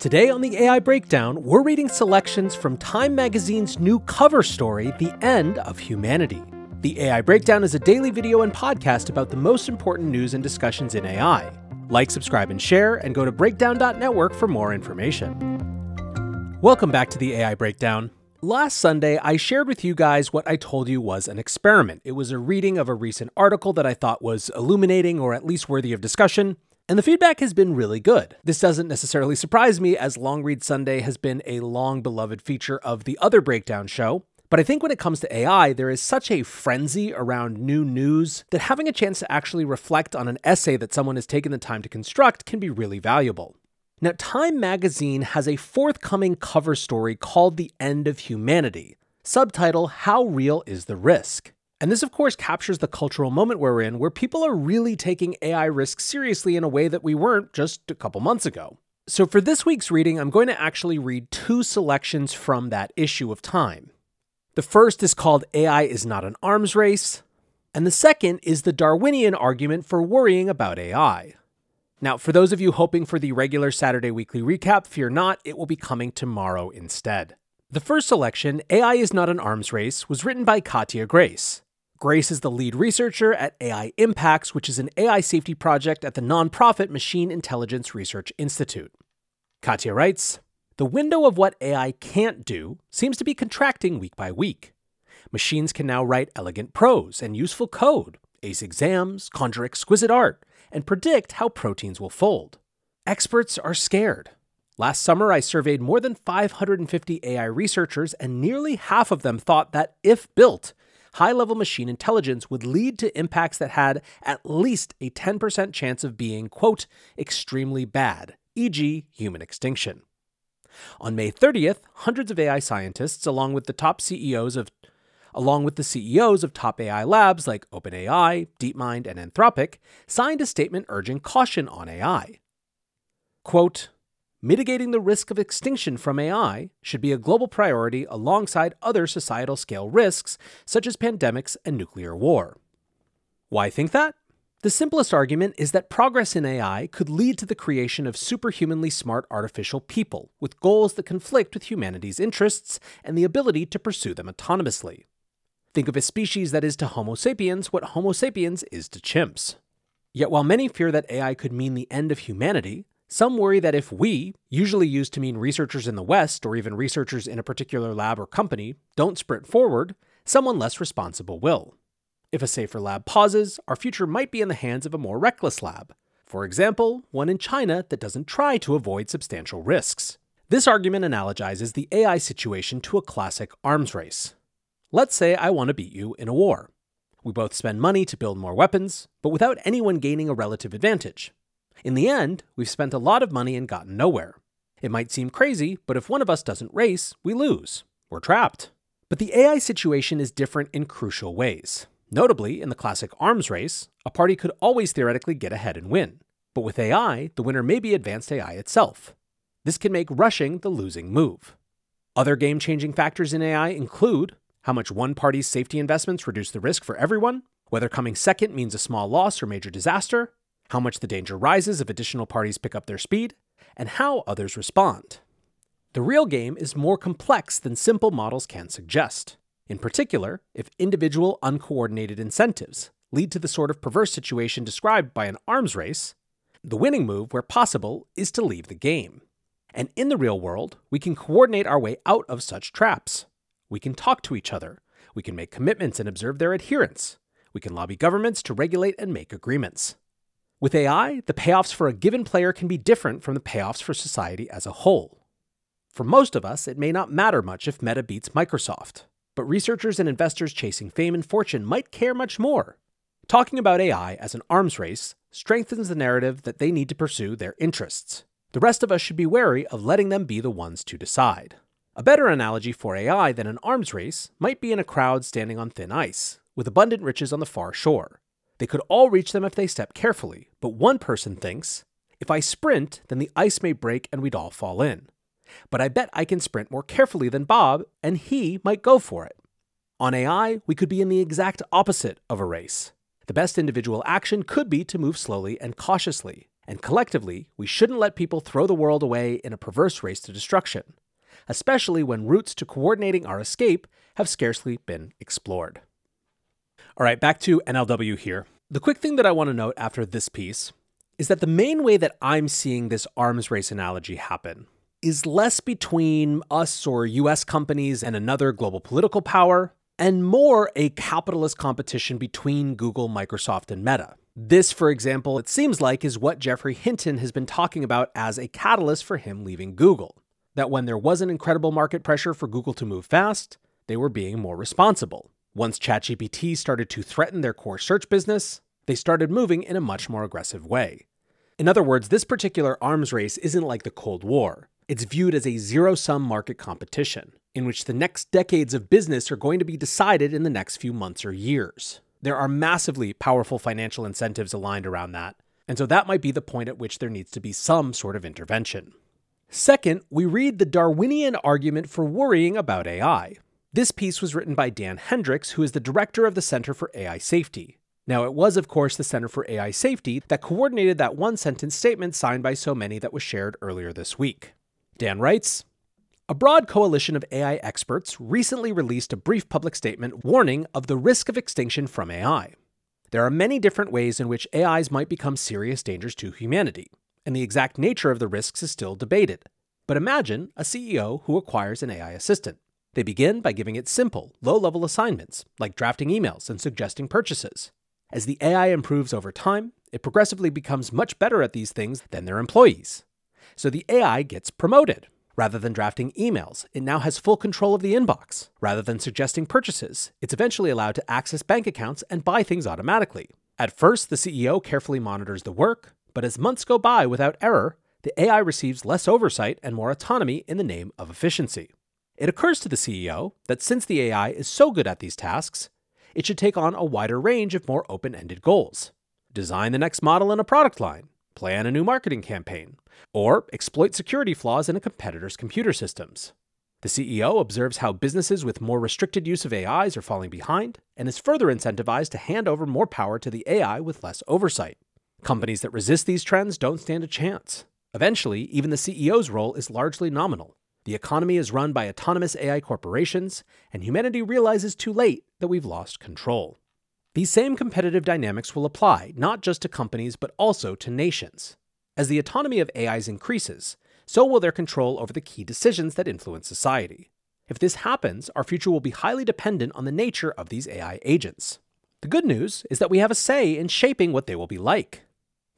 Today on the AI Breakdown, we're reading selections from Time Magazine's new cover story, The End of Humanity. The AI Breakdown is a daily video and podcast about the most important news and discussions in AI. Like, subscribe, and share, and go to breakdown.network for more information. Welcome back to the AI Breakdown. Last Sunday, I shared with you guys what I told you was an experiment. It was a reading of a recent article that I thought was illuminating or at least worthy of discussion. And the feedback has been really good. This doesn't necessarily surprise me, as Long Read Sunday has been a long beloved feature of the other breakdown show. But I think when it comes to AI, there is such a frenzy around new news that having a chance to actually reflect on an essay that someone has taken the time to construct can be really valuable. Now, Time magazine has a forthcoming cover story called The End of Humanity, subtitle How Real is the Risk? And this, of course, captures the cultural moment we're in where people are really taking AI risks seriously in a way that we weren't just a couple months ago. So, for this week's reading, I'm going to actually read two selections from that issue of Time. The first is called AI is Not an Arms Race, and the second is the Darwinian argument for worrying about AI. Now, for those of you hoping for the regular Saturday weekly recap, fear not, it will be coming tomorrow instead. The first selection, AI is Not an Arms Race, was written by Katja Grace. Grace is the lead researcher at AI Impacts, which is an AI safety project at the nonprofit Machine Intelligence Research Institute. Katja writes The window of what AI can't do seems to be contracting week by week. Machines can now write elegant prose and useful code, ace exams, conjure exquisite art, and predict how proteins will fold. Experts are scared. Last summer, I surveyed more than 550 AI researchers, and nearly half of them thought that, if built, high level machine intelligence would lead to impacts that had at least a 10% chance of being, quote, extremely bad, e.g., human extinction. On May 30th, hundreds of AI scientists, along with the top CEOs of along with the CEOs of top AI labs like OpenAI, DeepMind, and Anthropic, signed a statement urging caution on AI. Quote, Mitigating the risk of extinction from AI should be a global priority alongside other societal scale risks such as pandemics and nuclear war. Why think that? The simplest argument is that progress in AI could lead to the creation of superhumanly smart artificial people with goals that conflict with humanity's interests and the ability to pursue them autonomously. Think of a species that is to Homo sapiens what Homo sapiens is to chimps. Yet while many fear that AI could mean the end of humanity, some worry that if we, usually used to mean researchers in the West or even researchers in a particular lab or company, don't sprint forward, someone less responsible will. If a safer lab pauses, our future might be in the hands of a more reckless lab. For example, one in China that doesn't try to avoid substantial risks. This argument analogizes the AI situation to a classic arms race. Let's say I want to beat you in a war. We both spend money to build more weapons, but without anyone gaining a relative advantage. In the end, we've spent a lot of money and gotten nowhere. It might seem crazy, but if one of us doesn't race, we lose. We're trapped. But the AI situation is different in crucial ways. Notably, in the classic arms race, a party could always theoretically get ahead and win. But with AI, the winner may be advanced AI itself. This can make rushing the losing move. Other game changing factors in AI include how much one party's safety investments reduce the risk for everyone, whether coming second means a small loss or major disaster, how much the danger rises if additional parties pick up their speed, and how others respond. The real game is more complex than simple models can suggest. In particular, if individual uncoordinated incentives lead to the sort of perverse situation described by an arms race, the winning move, where possible, is to leave the game. And in the real world, we can coordinate our way out of such traps. We can talk to each other. We can make commitments and observe their adherence. We can lobby governments to regulate and make agreements. With AI, the payoffs for a given player can be different from the payoffs for society as a whole. For most of us, it may not matter much if Meta beats Microsoft, but researchers and investors chasing fame and fortune might care much more. Talking about AI as an arms race strengthens the narrative that they need to pursue their interests. The rest of us should be wary of letting them be the ones to decide. A better analogy for AI than an arms race might be in a crowd standing on thin ice, with abundant riches on the far shore. They could all reach them if they step carefully, but one person thinks, if I sprint, then the ice may break and we'd all fall in. But I bet I can sprint more carefully than Bob, and he might go for it. On AI, we could be in the exact opposite of a race. The best individual action could be to move slowly and cautiously, And collectively, we shouldn't let people throw the world away in a perverse race to destruction, especially when routes to coordinating our escape have scarcely been explored. All right, back to NLW here. The quick thing that I want to note after this piece is that the main way that I'm seeing this arms race analogy happen is less between us or US companies and another global political power, and more a capitalist competition between Google, Microsoft, and Meta. This, for example, it seems like is what Geoffrey Hinton has been talking about as a catalyst for him leaving Google. That when there was an incredible market pressure for Google to move fast, they were being more responsible. Once ChatGPT started to threaten their core search business, they started moving in a much more aggressive way. In other words, this particular arms race isn't like the Cold War. It's viewed as a zero sum market competition, in which the next decades of business are going to be decided in the next few months or years. There are massively powerful financial incentives aligned around that, and so that might be the point at which there needs to be some sort of intervention. Second, we read the Darwinian argument for worrying about AI. This piece was written by Dan Hendrycks, who is the director of the Center for AI Safety. Now, it was, of course, the Center for AI Safety that coordinated that one sentence statement signed by so many that was shared earlier this week. Dan writes A broad coalition of AI experts recently released a brief public statement warning of the risk of extinction from AI. There are many different ways in which AIs might become serious dangers to humanity, and the exact nature of the risks is still debated. But imagine a CEO who acquires an AI assistant. They begin by giving it simple, low level assignments, like drafting emails and suggesting purchases. As the AI improves over time, it progressively becomes much better at these things than their employees. So the AI gets promoted. Rather than drafting emails, it now has full control of the inbox. Rather than suggesting purchases, it's eventually allowed to access bank accounts and buy things automatically. At first, the CEO carefully monitors the work, but as months go by without error, the AI receives less oversight and more autonomy in the name of efficiency. It occurs to the CEO that since the AI is so good at these tasks, it should take on a wider range of more open ended goals. Design the next model in a product line, plan a new marketing campaign, or exploit security flaws in a competitor's computer systems. The CEO observes how businesses with more restricted use of AIs are falling behind and is further incentivized to hand over more power to the AI with less oversight. Companies that resist these trends don't stand a chance. Eventually, even the CEO's role is largely nominal. The economy is run by autonomous AI corporations, and humanity realizes too late that we've lost control. These same competitive dynamics will apply not just to companies but also to nations. As the autonomy of AIs increases, so will their control over the key decisions that influence society. If this happens, our future will be highly dependent on the nature of these AI agents. The good news is that we have a say in shaping what they will be like.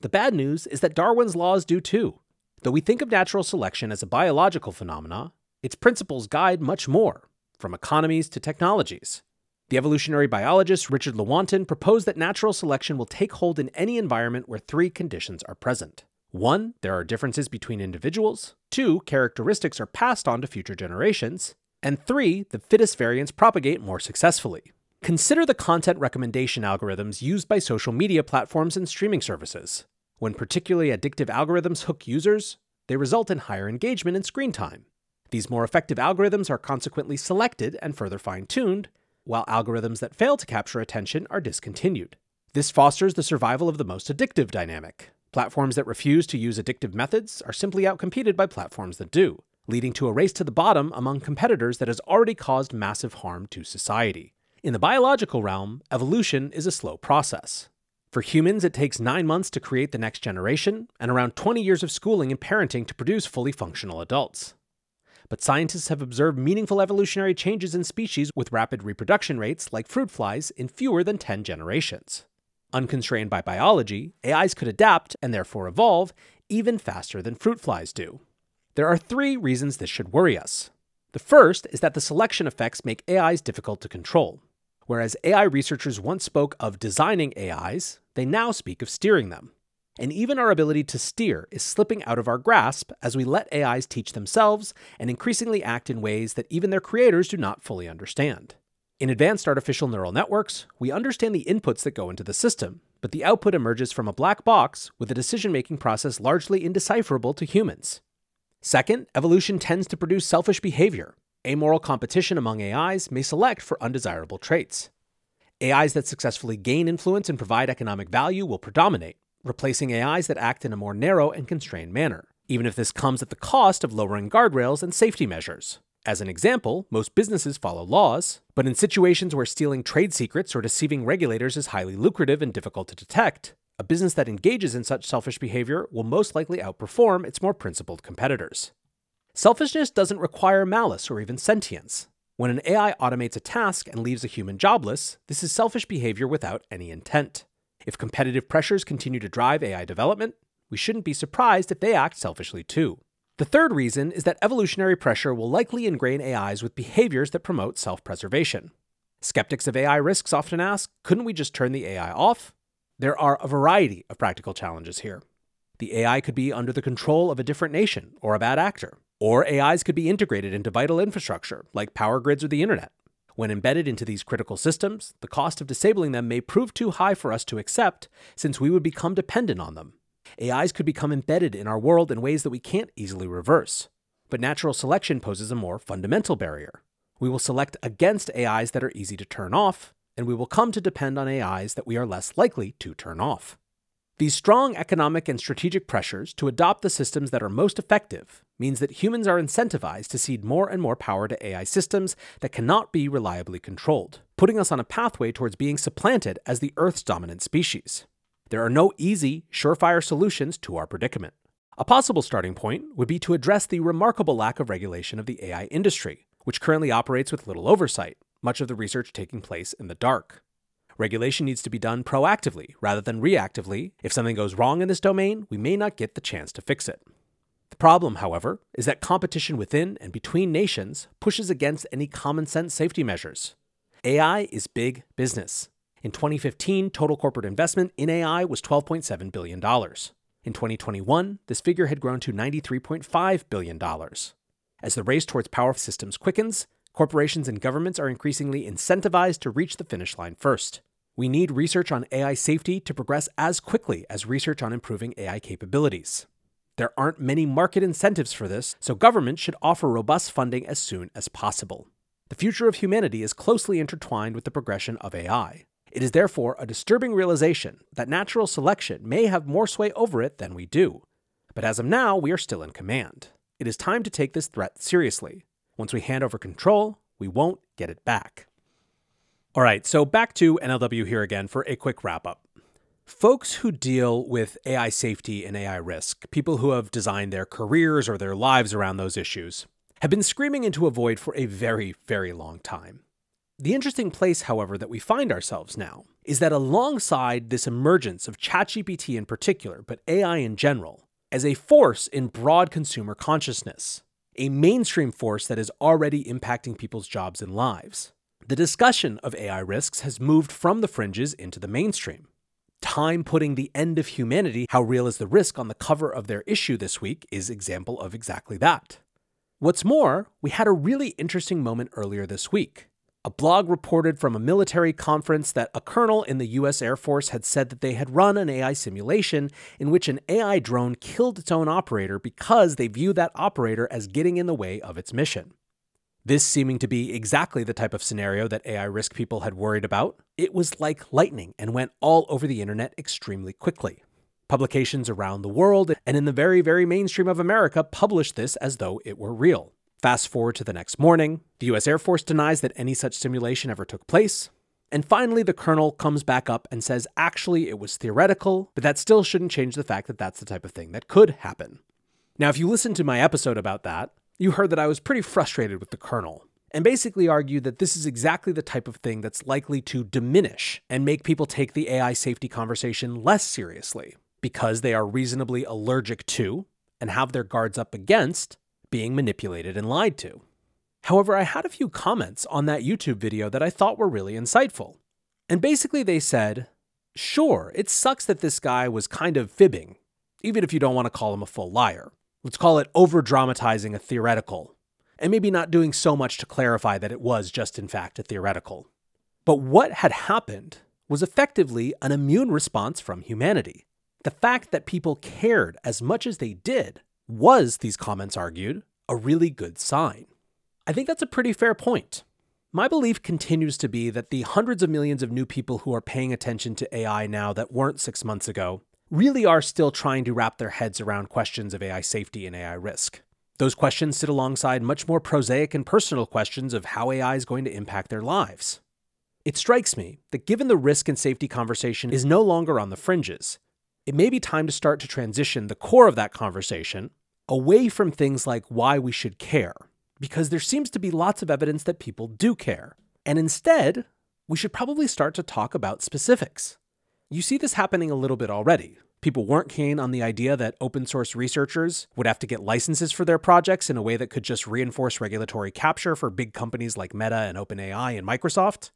The bad news is that Darwin's laws do too. Though we think of natural selection as a biological phenomena, its principles guide much more, from economies to technologies. The evolutionary biologist Richard Lewontin proposed that natural selection will take hold in any environment where three conditions are present. One, there are differences between individuals. Two, characteristics are passed on to future generations. And three, the fittest variants propagate more successfully. Consider the content recommendation algorithms used by social media platforms and streaming services. When particularly addictive algorithms hook users, they result in higher engagement and screen time. These more effective algorithms are consequently selected and further fine tuned, while algorithms that fail to capture attention are discontinued. This fosters the survival of the most addictive dynamic. Platforms that refuse to use addictive methods are simply outcompeted by platforms that do, leading to a race to the bottom among competitors that has already caused massive harm to society. In the biological realm, evolution is a slow process. For humans, it takes nine months to create the next generation, and around 20 years of schooling and parenting to produce fully functional adults but scientists have observed meaningful evolutionary changes in species with rapid reproduction rates, like fruit flies, in fewer than 10 generations. Unconstrained by biology, AIs could adapt, and therefore evolve, even faster than fruit flies do. There are three reasons this should worry us. The first is that the selection effects make AIs difficult to control. Whereas AI researchers once spoke of designing AIs, they now speak of steering them. And even our ability to steer is slipping out of our grasp as we let AIs teach themselves and increasingly act in ways that even their creators do not fully understand. In advanced artificial neural networks, we understand the inputs that go into the system, but the output emerges from a black box with a decision making process largely indecipherable to humans. Second, evolution tends to produce selfish behavior. Amoral competition among AIs may select for undesirable traits. AIs that successfully gain influence and provide economic value will predominate, replacing AIs that act in a more narrow and constrained manner, even if this comes at the cost of lowering guardrails and safety measures. As an example, most businesses follow laws, but in situations where stealing trade secrets or deceiving regulators is highly lucrative and difficult to detect, a business that engages in such selfish behavior will most likely outperform its more principled competitors. Selfishness doesn't require malice or even sentience. When an AI automates a task and leaves a human jobless, this is selfish behavior without any intent. If competitive pressures continue to drive AI development, we shouldn't be surprised if they act selfishly too. The third reason is that evolutionary pressure will likely ingrain AIs with behaviors that promote self preservation. Skeptics of AI risks often ask couldn't we just turn the AI off? There are a variety of practical challenges here. The AI could be under the control of a different nation or a bad actor, or AIs could be integrated into vital infrastructure like power grids or the internet. When embedded into these critical systems, the cost of disabling them may prove too high for us to accept, since we would become dependent on them. AIs could become embedded in our world in ways that we can't easily reverse. But natural selection poses a more fundamental barrier. We will select against AIs that are easy to turn off, and we will come to depend on AIs that we are less likely to turn off. These strong economic and strategic pressures to adopt the systems that are most effective means that humans are incentivized to cede more and more power to AI systems that cannot be reliably controlled, putting us on a pathway towards being supplanted as the Earth's dominant species. There are no easy, surefire solutions to our predicament. A possible starting point would be to address the remarkable lack of regulation of the AI industry, which currently operates with little oversight, much of the research taking place in the dark. Regulation needs to be done proactively rather than reactively. If something goes wrong in this domain, we may not get the chance to fix it. The problem, however, is that competition within and between nations pushes against any common sense safety measures. AI is big business, in 2015, total corporate investment in AI was $12.7 billion. In 2021, this figure had grown to $93.5 billion. As the race towards power systems quickens, corporations and governments are increasingly incentivized to reach the finish line first. We need research on AI safety to progress as quickly as research on improving AI capabilities. There aren't many market incentives for this, so government should offer robust funding as soon as possible. The future of humanity is closely intertwined with the progression of AI. It is therefore a disturbing realization that natural selection may have more sway over it than we do. But as of now, we are still in command. It is time to take this threat seriously. Once we hand over control, we won't get it back. All right, so back to NLW here again for a quick wrap up. Folks who deal with AI safety and AI risk, people who have designed their careers or their lives around those issues, have been screaming into a void for a very, very long time. The interesting place, however, that we find ourselves now is that alongside this emergence of ChatGPT in particular, but AI in general, as a force in broad consumer consciousness, a mainstream force that is already impacting people's jobs and lives, the discussion of AI risks has moved from the fringes into the mainstream. Time putting the end of humanity, how real is the risk, on the cover of their issue this week is example of exactly that. What's more, we had a really interesting moment earlier this week a blog reported from a military conference that a colonel in the US Air Force had said that they had run an AI simulation in which an AI drone killed its own operator because they view that operator as getting in the way of its mission. This seeming to be exactly the type of scenario that AI risk people had worried about, it was like lightning and went all over the internet extremely quickly. Publications around the world and in the very, very mainstream of America published this as though it were real. Fast forward to the next morning, the US Air Force denies that any such simulation ever took place. And finally, the colonel comes back up and says, actually, it was theoretical, but that still shouldn't change the fact that that's the type of thing that could happen. Now, if you listen to my episode about that, you heard that I was pretty frustrated with the colonel and basically argued that this is exactly the type of thing that's likely to diminish and make people take the AI safety conversation less seriously because they are reasonably allergic to and have their guards up against being manipulated and lied to. However, I had a few comments on that YouTube video that I thought were really insightful. And basically, they said, sure, it sucks that this guy was kind of fibbing, even if you don't want to call him a full liar. Let's call it over dramatizing a theoretical, and maybe not doing so much to clarify that it was just, in fact, a theoretical. But what had happened was effectively an immune response from humanity. The fact that people cared as much as they did was, these comments argued, a really good sign. I think that's a pretty fair point. My belief continues to be that the hundreds of millions of new people who are paying attention to AI now that weren't six months ago really are still trying to wrap their heads around questions of AI safety and AI risk. Those questions sit alongside much more prosaic and personal questions of how AI is going to impact their lives. It strikes me that given the risk and safety conversation is no longer on the fringes, it may be time to start to transition the core of that conversation away from things like why we should care, because there seems to be lots of evidence that people do care. And instead, we should probably start to talk about specifics. You see this happening a little bit already. People weren't keen on the idea that open source researchers would have to get licenses for their projects in a way that could just reinforce regulatory capture for big companies like Meta and OpenAI and Microsoft.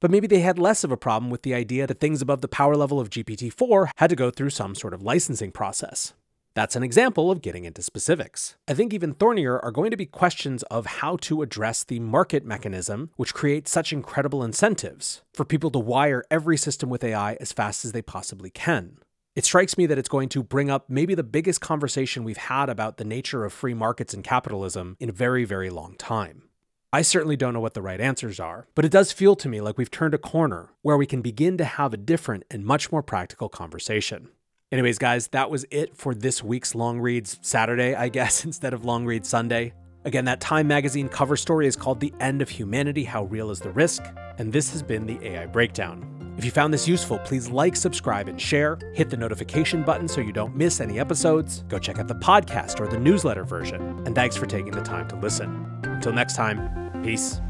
But maybe they had less of a problem with the idea that things above the power level of GPT 4 had to go through some sort of licensing process. That's an example of getting into specifics. I think even thornier are going to be questions of how to address the market mechanism, which creates such incredible incentives for people to wire every system with AI as fast as they possibly can. It strikes me that it's going to bring up maybe the biggest conversation we've had about the nature of free markets and capitalism in a very, very long time. I certainly don't know what the right answers are, but it does feel to me like we've turned a corner where we can begin to have a different and much more practical conversation. Anyways, guys, that was it for this week's Long Reads Saturday, I guess, instead of Long Read Sunday. Again, that Time magazine cover story is called The End of Humanity How Real is the Risk? And this has been the AI Breakdown. If you found this useful, please like, subscribe, and share. Hit the notification button so you don't miss any episodes. Go check out the podcast or the newsletter version. And thanks for taking the time to listen. Until next time, peace.